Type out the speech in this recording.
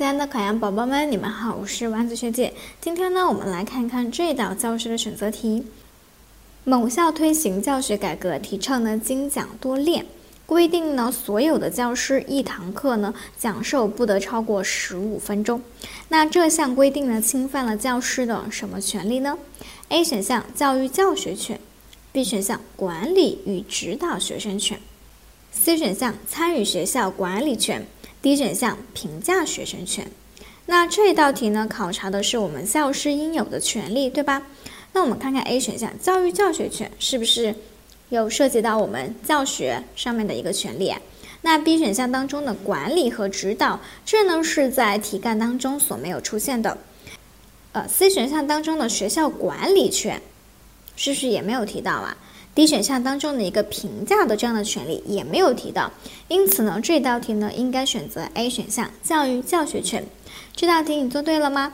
亲爱的考研宝宝们，你们好，我是丸子学姐。今天呢，我们来看看这道教师的选择题。某校推行教学改革，提倡呢精讲多练，规定呢所有的教师一堂课呢讲授不得超过十五分钟。那这项规定呢侵犯了教师的什么权利呢？A 选项教育教学权，B 选项管理与指导学生权，C 选项参与学校管理权。D 选项评价学生权，那这一道题呢，考察的是我们教师应有的权利，对吧？那我们看看 A 选项教育教学权是不是有涉及到我们教学上面的一个权利？那 B 选项当中的管理和指导，这呢是在题干当中所没有出现的。呃，C 选项当中的学校管理权，是不是也没有提到啊？D 选项当中的一个评价的这样的权利也没有提到，因此呢，这道题呢应该选择 A 选项教育教学权。这道题你做对了吗？